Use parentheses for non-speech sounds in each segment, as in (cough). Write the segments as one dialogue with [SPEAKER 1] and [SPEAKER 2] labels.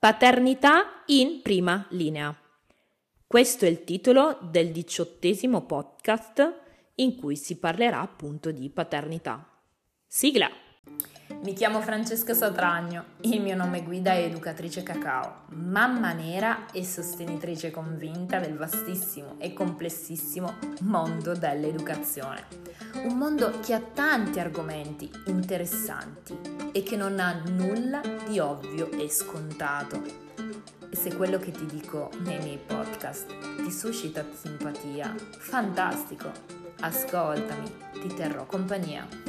[SPEAKER 1] Paternità in prima linea. Questo è il titolo del diciottesimo podcast in cui si parlerà appunto di paternità. Sigla!
[SPEAKER 2] Mi chiamo Francesca Satragno, il mio nome guida è educatrice cacao, mamma nera e sostenitrice convinta del vastissimo e complessissimo mondo dell'educazione. Un mondo che ha tanti argomenti interessanti e che non ha nulla di ovvio e scontato. E se quello che ti dico nei miei podcast ti suscita simpatia, fantastico! Ascoltami, ti terrò compagnia.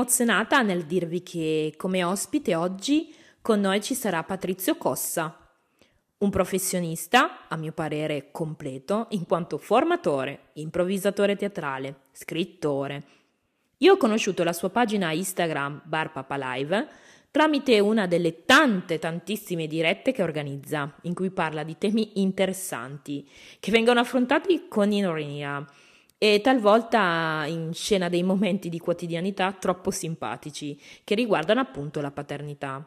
[SPEAKER 1] Emozionata nel dirvi che come ospite oggi con noi ci sarà Patrizio Cossa, un professionista, a mio parere completo, in quanto formatore, improvvisatore teatrale, scrittore. Io ho conosciuto la sua pagina Instagram Bar Papa Live tramite una delle tante tantissime dirette che organizza, in cui parla di temi interessanti, che vengono affrontati con ironia e talvolta in scena dei momenti di quotidianità troppo simpatici che riguardano appunto la paternità.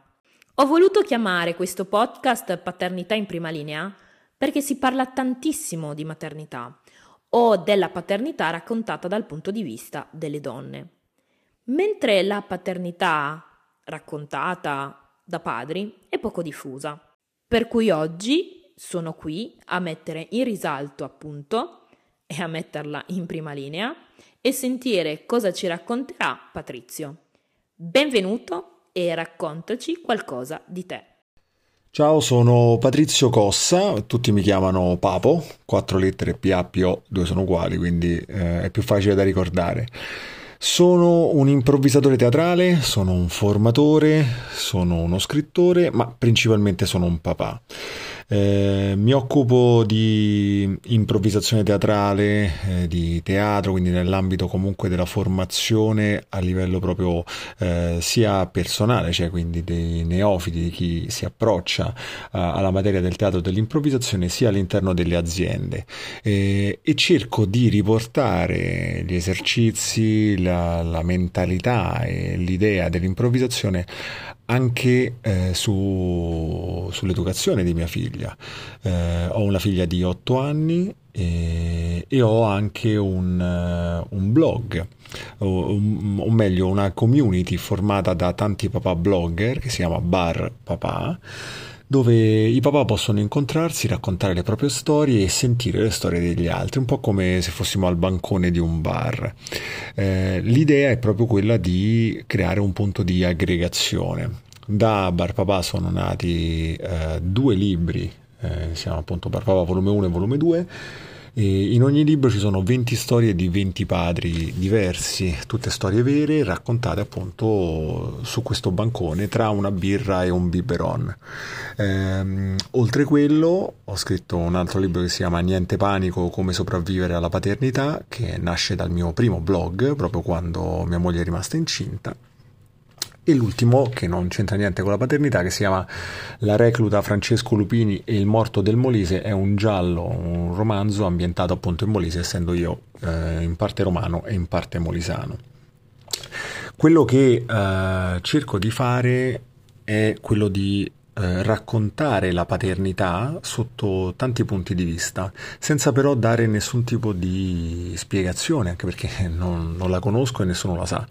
[SPEAKER 1] Ho voluto chiamare questo podcast Paternità in prima linea perché si parla tantissimo di maternità o della paternità raccontata dal punto di vista delle donne. Mentre la paternità raccontata da padri è poco diffusa. Per cui oggi sono qui a mettere in risalto appunto e a metterla in prima linea e sentire cosa ci racconterà Patrizio. Benvenuto e raccontaci qualcosa di te.
[SPEAKER 3] Ciao, sono Patrizio Cossa, tutti mi chiamano Papo, quattro lettere PAPO, due sono uguali, quindi eh, è più facile da ricordare. Sono un improvvisatore teatrale, sono un formatore, sono uno scrittore, ma principalmente sono un papà. Eh, mi occupo di improvvisazione teatrale, eh, di teatro, quindi nell'ambito comunque della formazione a livello proprio eh, sia personale, cioè quindi dei neofiti, di chi si approccia alla materia del teatro dell'improvvisazione, sia all'interno delle aziende. e cerco di riportare gli esercizi, la, la mentalità e l'idea dell'improvvisazione anche eh, su, sull'educazione di mia figlia. Eh, ho una figlia di 8 anni e, e ho anche un, uh, un blog, o, o, meglio una community formata da tanti papà blogger che si chiama Bar Papà dove i papà possono incontrarsi, raccontare le proprie storie e sentire le storie degli altri, un po' come se fossimo al bancone di un bar. Eh, l'idea è proprio quella di creare un punto di aggregazione. Da Bar Papà sono nati eh, due libri, eh, si appunto Bar Papà volume 1 e volume 2, e in ogni libro ci sono 20 storie di 20 padri diversi, tutte storie vere, raccontate appunto su questo bancone tra una birra e un biberon. Ehm, oltre quello, ho scritto un altro libro che si chiama Niente panico, come sopravvivere alla paternità, che nasce dal mio primo blog, proprio quando mia moglie è rimasta incinta e l'ultimo che non c'entra niente con la paternità che si chiama La recluta Francesco Lupini e il morto del Molise è un giallo, un romanzo ambientato appunto in Molise essendo io eh, in parte romano e in parte molisano. Quello che eh, cerco di fare è quello di eh, raccontare la paternità sotto tanti punti di vista, senza però dare nessun tipo di spiegazione, anche perché (laughs) non, non la conosco e nessuno la sa,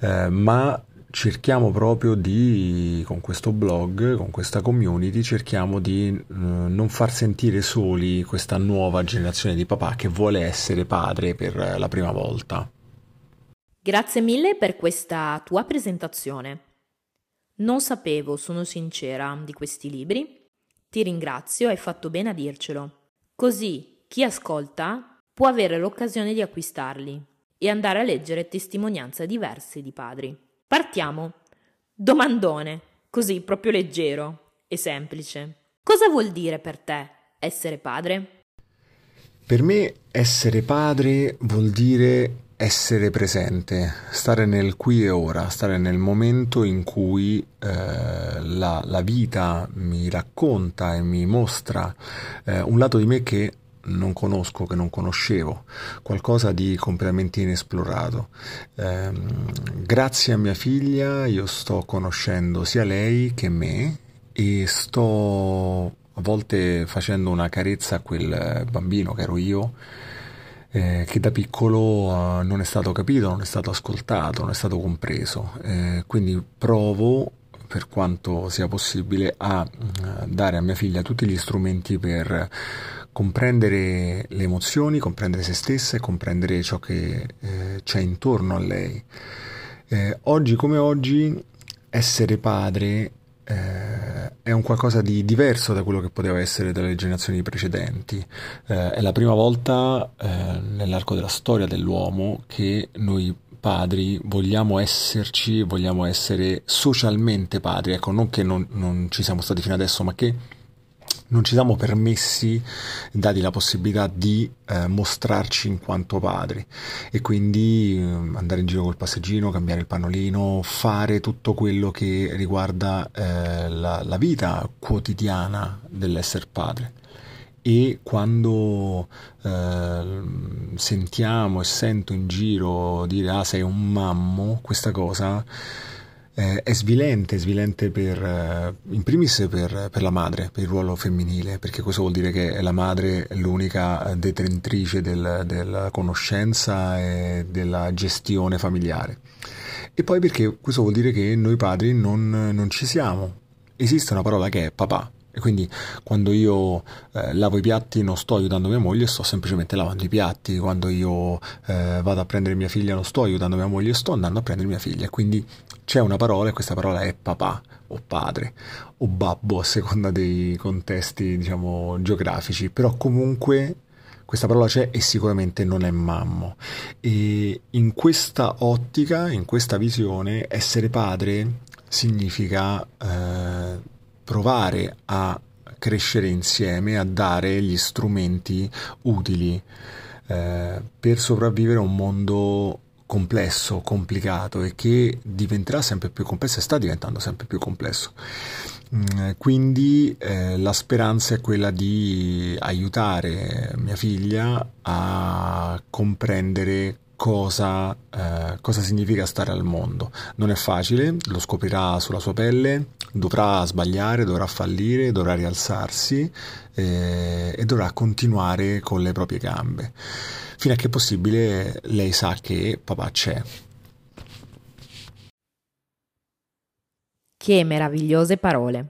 [SPEAKER 3] eh, ma cerchiamo proprio di, con questo blog, con questa community, cerchiamo di eh, non far sentire soli questa nuova generazione di papà che vuole essere padre per la prima volta.
[SPEAKER 1] Grazie mille per questa tua presentazione. Non sapevo, sono sincera, di questi libri. Ti ringrazio, hai fatto bene a dircelo. Così chi ascolta può avere l'occasione di acquistarli e andare a leggere testimonianze diverse di padri. Partiamo. Domandone, così proprio leggero e semplice. Cosa vuol dire per te essere padre?
[SPEAKER 3] Per me essere padre vuol dire essere presente, stare nel qui e ora, stare nel momento in cui eh, la, la, vita mi racconta e mi mostra eh, un lato di me che non conosco, che non conoscevo, qualcosa di completamente inesplorato. Eh, grazie a mia figlia io sto conoscendo sia lei che me e sto a volte facendo una carezza a quel bambino che ero io eh, che da piccolo uh, non è stato capito, non è stato ascoltato, non è stato compreso. Eh, quindi provo, per quanto sia possibile, a uh, dare a mia figlia tutti gli strumenti per comprendere le emozioni, comprendere se stessa e comprendere ciò che eh, c'è intorno a lei. Eh, oggi come oggi essere padre eh, è un qualcosa di diverso da quello che poteva essere dalle generazioni precedenti. Eh, è la prima volta eh, nell'arco della storia dell'uomo che noi padri vogliamo esserci, vogliamo essere socialmente padri, ecco, non che non, non ci siamo stati fino adesso, ma che non ci siamo permessi, dati la possibilità di eh, mostrarci in quanto padri e quindi eh, andare in giro col passeggino, cambiare il pannolino, fare tutto quello che riguarda eh, la, la, vita quotidiana dell'essere padre. E quando eh, sentiamo e sento in giro dire ah sei un mammo, questa cosa eh, è svilente, svilente per, eh, in primis per, per, la madre, per il ruolo femminile, perché questo vuol dire che la madre è l'unica detentrice del, della conoscenza e della gestione familiare. E poi perché questo vuol dire che noi padri non, non ci siamo. Esiste una parola che è papà, e quindi quando io eh, lavo i piatti non sto aiutando mia moglie, sto semplicemente lavando i piatti. Quando io eh, vado a prendere mia figlia non sto aiutando mia moglie, sto andando a prendere mia figlia. Quindi c'è una parola e questa parola è papà o padre o babbo a seconda dei contesti diciamo geografici. Però comunque questa parola c'è e sicuramente non è mammo. E in questa ottica, in questa visione, essere padre significa... Eh, provare a crescere insieme, a dare gli strumenti utili eh, per sopravvivere a un mondo complesso, complicato e che diventerà sempre più complesso e sta diventando sempre più complesso. Mm, quindi eh, la speranza è quella di aiutare mia figlia a comprendere cosa, eh, cosa significa stare al mondo. Non è facile, lo scoprirà sulla sua pelle, dovrà sbagliare, dovrà fallire, dovrà rialzarsi eh, e dovrà continuare con le proprie gambe. Fino a che è possibile lei sa che papà c'è.
[SPEAKER 1] Che meravigliose parole.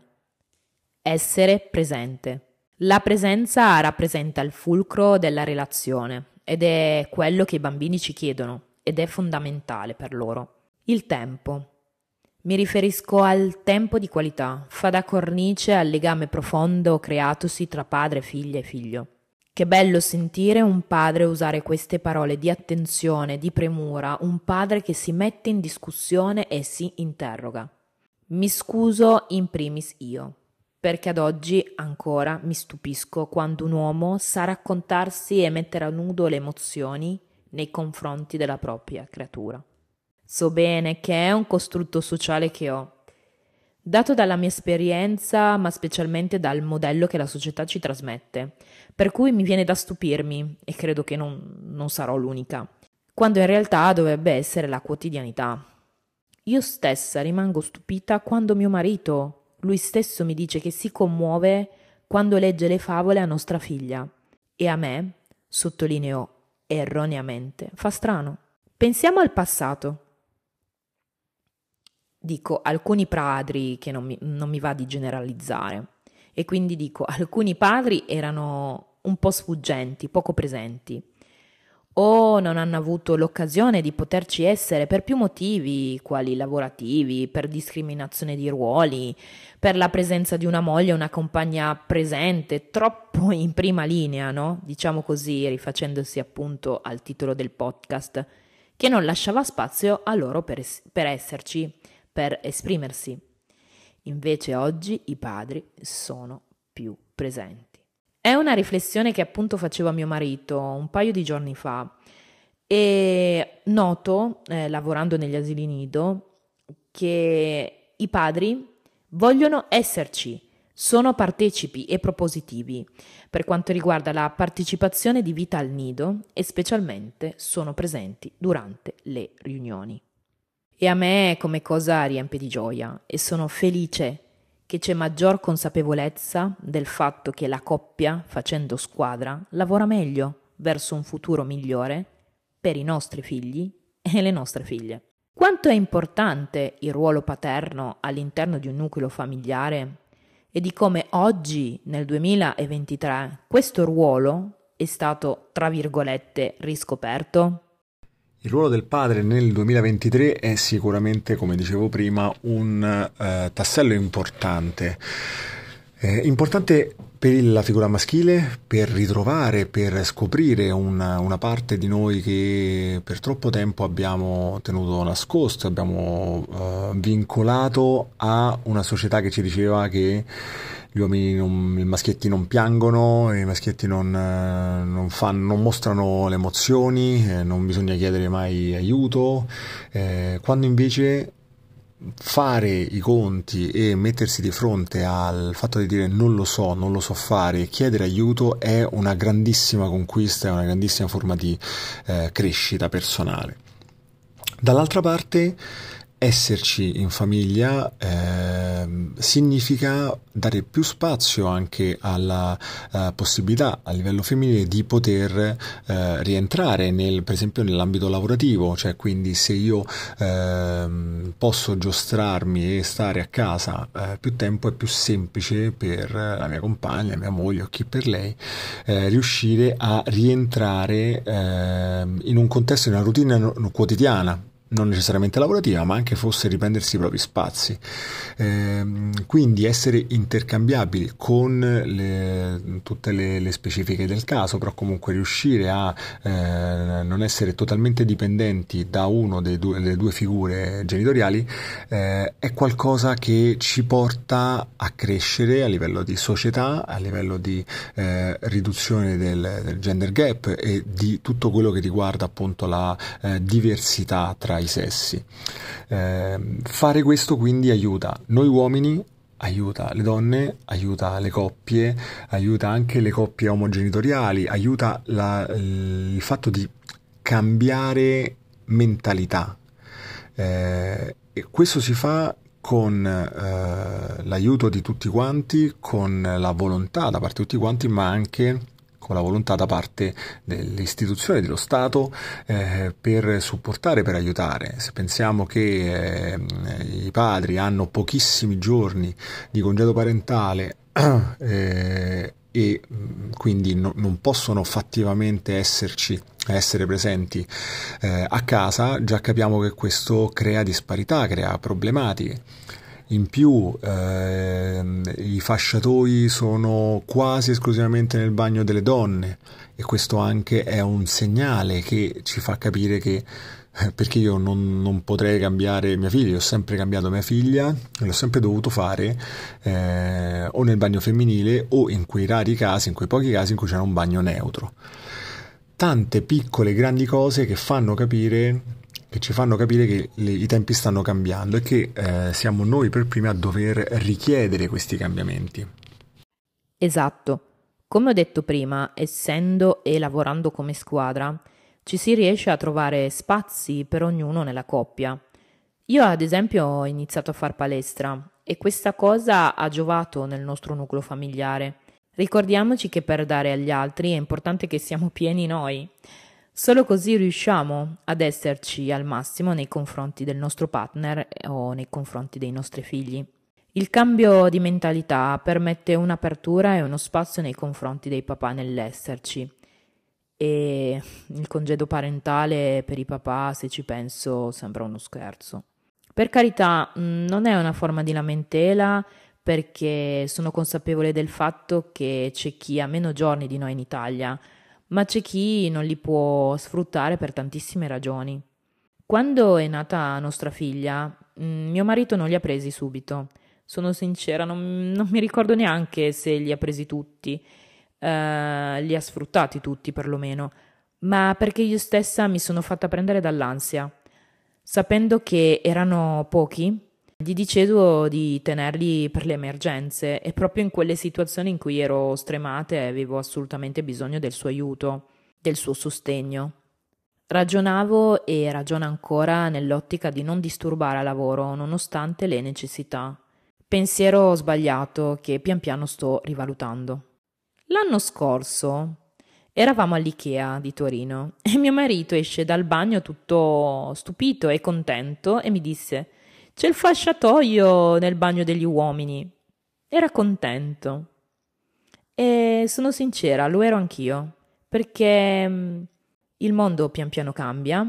[SPEAKER 1] Essere presente. La presenza rappresenta il fulcro della relazione ed è quello che i bambini ci chiedono ed è fondamentale per loro. Il tempo. Mi riferisco al tempo di qualità, fa da cornice al legame profondo creatosi tra padre, figlia e figlio. Che bello sentire un padre usare queste parole di attenzione, di premura, un padre che si mette in discussione e si interroga. Mi scuso in primis io perché ad oggi ancora mi stupisco quando un uomo sa raccontarsi e mettere a nudo le emozioni nei confronti della propria creatura. So bene che è un costrutto sociale che ho, dato dalla mia esperienza, ma specialmente dal modello che la società ci trasmette, per cui mi viene da stupirmi, e credo che non, non sarò l'unica, quando in realtà dovrebbe essere la quotidianità. Io stessa rimango stupita quando mio marito, lui stesso mi dice che si commuove quando legge le favole a nostra figlia. E a me, sottolineo erroneamente, fa strano. Pensiamo al passato. Dico alcuni padri che non mi, non mi va di generalizzare. E quindi dico alcuni padri erano un po' sfuggenti, poco presenti o non hanno avuto l'occasione di poterci essere per più motivi, quali lavorativi, per discriminazione di ruoli, per la presenza di una moglie, una compagna presente, troppo in prima linea, no? Diciamo così, rifacendosi appunto al titolo del podcast, che non lasciava spazio a loro per, es- per esserci, per esprimersi. Invece oggi i padri sono più presenti. È una riflessione che appunto facevo a mio marito un paio di giorni fa e noto, eh, lavorando negli asili nido, che i padri vogliono esserci, sono partecipi e propositivi per quanto riguarda la partecipazione di vita al nido e specialmente sono presenti durante le riunioni. E a me come cosa riempie di gioia e sono felice che c'è maggior consapevolezza del fatto che la coppia, facendo squadra, lavora meglio verso un futuro migliore per i nostri figli e le nostre figlie. Quanto è importante il ruolo paterno all'interno di un nucleo familiare e di come oggi, nel 2023, questo ruolo è stato, tra virgolette, riscoperto?
[SPEAKER 3] Il ruolo del padre nel 2023 è sicuramente, come dicevo prima, un eh, tassello importante. Eh, importante per la figura maschile, per ritrovare, per scoprire una, una, parte di noi che per troppo tempo abbiamo tenuto nascosto, abbiamo uh, vincolato a una società che ci diceva che gli uomini, non, i maschietti non piangono, i maschietti non, non, fanno, non mostrano le emozioni, eh, non bisogna chiedere mai aiuto, eh, quando invece fare i conti e mettersi di fronte al fatto di dire non lo so, non lo so fare e chiedere aiuto è una grandissima conquista, è una grandissima forma di eh, crescita personale. Dall'altra parte esserci in famiglia eh, significa dare più spazio anche alla uh, possibilità a livello femminile di poter uh, rientrare nel, per esempio nell'ambito lavorativo, cioè quindi se io uh, posso giostrarmi e stare a casa eh, più tempo è più semplice per la mia compagna, mia moglie o chi per lei riuscire a rientrare ehm, in un contesto, in una routine quotidiana non necessariamente lavorativa, ma anche fosse riprendersi i propri spazi. Eh, quindi essere intercambiabili con le, tutte le, le, specifiche del caso, però comunque riuscire a eh, non essere totalmente dipendenti da delle due, delle due figure genitoriali eh, è qualcosa che ci porta a crescere a livello di società, a livello di eh, riduzione del, del, gender gap e di tutto quello che riguarda appunto la eh, diversità tra i sessi. Eh, fare questo quindi aiuta noi uomini aiuta le donne, aiuta le coppie, aiuta anche le coppie omogenitoriali, aiuta la, il fatto di cambiare mentalità. Eh, e questo si fa con eh, l'aiuto di tutti quanti, con la volontà da parte di tutti quanti, ma anche con la volontà da parte delle istituzioni, dello Stato, eh, per supportare, per aiutare. Se pensiamo che eh, i padri hanno pochissimi giorni di congedo parentale (clears throat) eh, e mm, quindi no, non possono fattivamente esserci essere presenti eh, a casa, già capiamo che questo crea disparità, crea problematiche. In più eh, i fasciatoi sono quasi esclusivamente nel bagno delle donne e questo anche è un segnale che ci fa capire che eh, perché io non, non, potrei cambiare mia figlia, ho sempre cambiato mia figlia e l'ho sempre dovuto fare eh, o nel bagno femminile o in quei rari casi, in quei pochi casi in cui c'era un bagno neutro. Tante piccole grandi cose che fanno capire che ci fanno capire che le, i tempi stanno cambiando e che eh, siamo noi per primi a dover richiedere questi cambiamenti.
[SPEAKER 1] Esatto. Come ho detto prima, essendo e lavorando come squadra, ci si riesce a trovare spazi per ognuno nella coppia. Io ad esempio ho iniziato a far palestra e questa cosa ha giovato nel nostro nucleo familiare. Ricordiamoci che per dare agli altri è importante che siamo pieni noi. Solo così riusciamo ad esserci al massimo nei confronti del nostro partner o nei confronti dei nostri figli. Il cambio di mentalità permette un'apertura e uno spazio nei confronti dei papà nell'esserci. E il congedo parentale per i papà, se ci penso, sembra uno scherzo. Per carità, mm, non è una forma di lamentela perché sono consapevole del fatto che c'è chi ha meno giorni di noi in Italia ma c'è chi non li può sfruttare per tantissime ragioni. Quando è nata nostra figlia, mm, mio marito non li ha presi subito. Sono sincera, non, non mi ricordo neanche se li ha presi tutti, uh, li ha sfruttati tutti perlomeno, ma perché io stessa mi sono fatta prendere dall'ansia. Sapendo che erano pochi, gli dicevo di tenerli per le emergenze e proprio in quelle situazioni in cui ero stremata e avevo assolutamente bisogno del suo aiuto, del suo sostegno. Ragionavo e ragiono ancora nell'ottica di non disturbare a lavoro nonostante le necessità. Pensiero sbagliato che pian piano sto rivalutando. L'anno scorso eravamo all'IKEA di Torino e mio marito esce dal bagno tutto stupito e contento e mi disse c'è il fasciatoio nel bagno degli uomini. Era contento. E sono sincera, lo ero anch'io, perché mm, il mondo pian piano cambia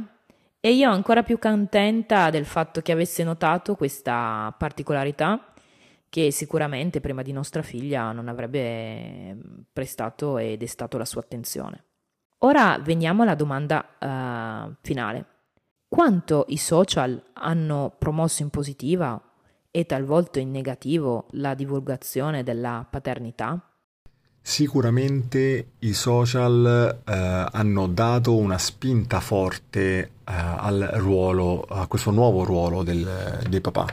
[SPEAKER 1] e io ancora più contenta del fatto che avesse notato questa particolarità che sicuramente prima di nostra figlia non avrebbe mm, prestato e destato la sua attenzione. Ora veniamo alla domanda uh, finale quanto i social hanno promosso in positiva e talvolta in negativo la divulgazione della paternità?
[SPEAKER 3] Sicuramente i social eh, hanno dato una spinta forte al ruolo, a questo nuovo ruolo del, dei papà.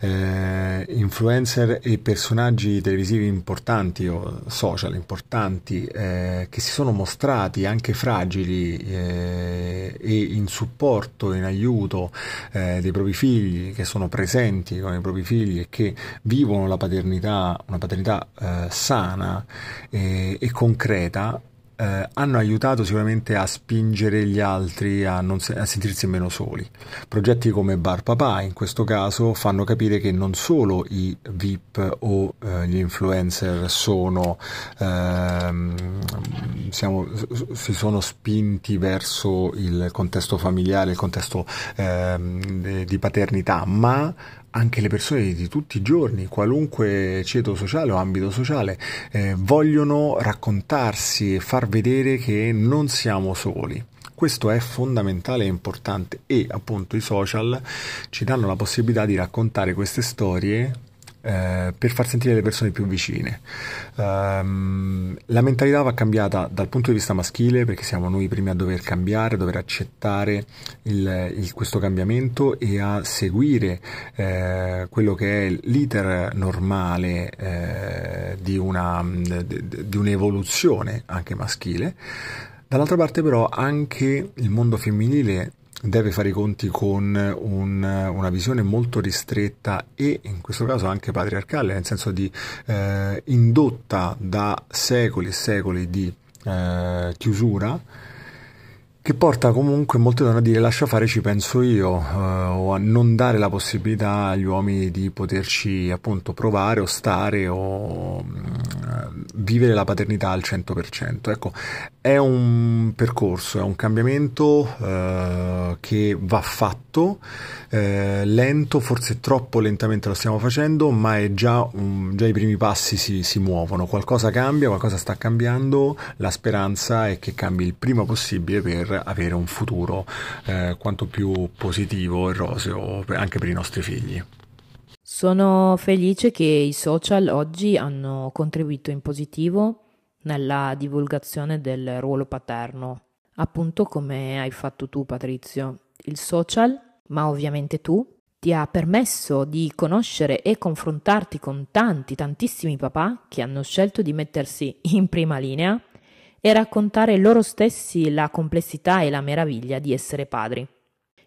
[SPEAKER 3] Eh, influencer e personaggi televisivi importanti o social importanti eh, che si sono mostrati anche fragili eh, e in supporto, in aiuto eh, dei propri figli, che sono presenti con i propri figli e che vivono la paternità, una paternità eh, sana e concreta eh, hanno aiutato sicuramente a spingere gli altri a, se- a, sentirsi meno soli. Progetti come Bar Papà in questo caso fanno capire che non solo i VIP o eh, gli influencer sono, ehm, siamo, si sono spinti verso il contesto familiare, il contesto ehm, di paternità, ma anche le persone di tutti i giorni, qualunque ceto sociale o ambito sociale, eh, vogliono raccontarsi e far vedere che non siamo soli. Questo è fondamentale e importante e appunto i social ci danno la possibilità di raccontare queste storie eh, per far sentire le persone più vicine. Um, la mentalità va cambiata dal punto di vista maschile perché siamo noi i primi a dover cambiare, a dover accettare il, il, questo cambiamento e a seguire eh, quello che è l'iter normale eh, di, una, di, di un'evoluzione anche maschile. Dall'altra parte però anche il mondo femminile deve fare i conti con un, una visione molto ristretta e in questo caso anche patriarcale, nel senso di eh, indotta da secoli e secoli di eh, chiusura che porta comunque molte donne a dire lascia fare ci penso io eh, o a non dare la possibilità agli uomini di poterci appunto provare o stare o uh, vivere la paternità al 100%. Ecco, è un percorso, è un cambiamento uh, che va fatto eh, lento, forse troppo lentamente lo stiamo facendo, ma è già, um, già i primi passi si, si, muovono, qualcosa cambia, qualcosa sta cambiando, la speranza è che cambi il prima possibile avere un futuro eh, quanto più positivo e roseo anche per i nostri figli.
[SPEAKER 1] Sono felice che i social oggi hanno contribuito in positivo nella divulgazione del ruolo paterno, appunto come hai fatto tu Patrizio. Il social ma ovviamente tu, ti ha permesso di conoscere e confrontarti con tanti, tantissimi papà che hanno scelto di mettersi in prima linea e raccontare loro stessi la complessità e la meraviglia di essere padri.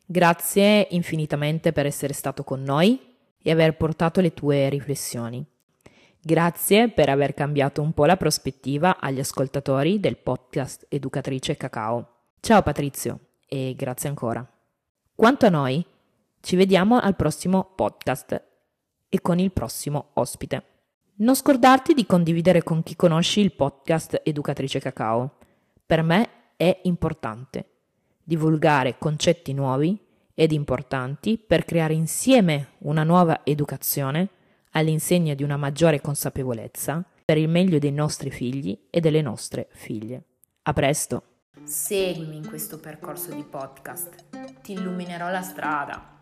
[SPEAKER 1] Grazie infinitamente per essere stato con noi e aver portato le tue riflessioni. Grazie per aver cambiato un po' la prospettiva agli ascoltatori del podcast Educatrice Cacao. Ciao Patrizio e grazie ancora. Quanto a noi, ci vediamo al prossimo podcast e con il prossimo ospite. Non scordarti di condividere con chi conosci il podcast Educatrice Cacao. Per me è importante divulgare concetti nuovi ed importanti per creare insieme una nuova educazione all'insegna di una maggiore consapevolezza per il meglio dei nostri figli e delle nostre figlie. A presto! Seguimi in questo percorso di podcast, ti illuminerò la strada.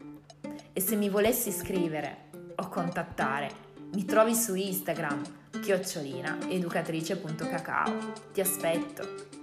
[SPEAKER 1] E se mi volessi scrivere o contattare, mi trovi su Instagram, chiocciolina educatrice.cacao. Ti aspetto.